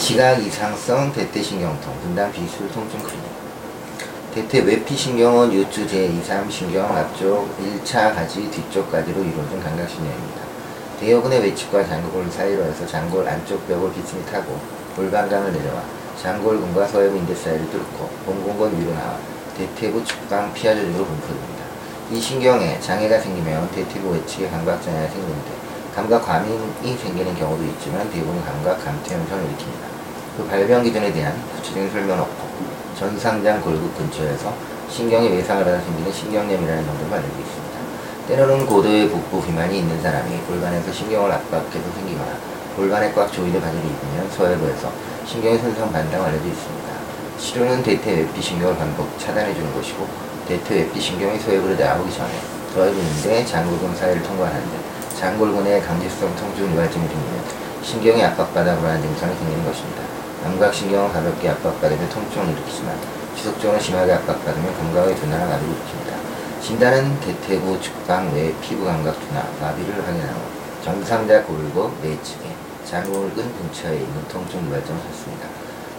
지각 이상성 대퇴신경통 분당 비술 통증 클리닉 대퇴 외피신경은 요추 제2, 3신경 앞쪽 1차 가지 뒤쪽까지로 이루어진 감각신경입니다. 대여근의 외측과 장골 사이로 해서 장골 안쪽 벽을 비스듬히 타고 골반강을 내려와 장골근과 서해부 인대 사이를 뚫고 봉공근 위로 나와 대퇴부 측방 피하절으로 분포됩니다. 이 신경에 장애가 생기면 대퇴부 외측에 감각장애가 생기는데 감각 과민이 생기는 경우도 있지만 대부분 감각 감퇴 현상을 일으킵니다. 그 발병 기준에 대한 구체적인 설명은 없고 전상장 골격 근처에서 신경의 외상을 하다 생기는 신경염이라는 정도만 알고 있습니다. 때로는 고도의 복부 비만이 있는 사람이 골반에서 신경을 압박해서 생기거나 골반에 꽉 조이는 바지를 입으면 서해부에서 신경의 손상 반다고 알려져 있습니다. 치료는 대퇴 외피 신경을 반복 차단해주는 것이고 대퇴 외피 신경이 서해부로 나오기 전에 서해부인데 장골근 사이를 통과하는데 장골근의 강제성 통증 유발증이 생기면 신경이 압박받아 불안한 증상이 생기는 것입니다. 감각신경은 가볍게 압박받으면 통증을 일으키지만 지속적으로 심하게 압박받으면 감각의 둔화나 마비를 일으킵니다. 진단은 대퇴부 측방 외 피부 감각 둔화, 마비를 확인한 후 정상자 골고 내측에 장골근 근처에 있는 통증 유발점을 찾습니다.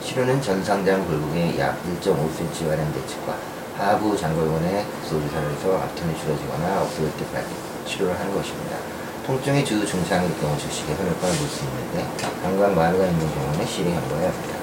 치료는 전상장 골격의 약 1.5cm 가량 내측과 하부 장골근의 국소주사를 해서 압턴이 줄어지거나 없어질 때까지 치료를 하는 것입니다. 통증이 주 증상일 경우 즉시 개선 효과를 볼수 있는데 감각 마비가 있는 경우는 실행 한번해야 합니다.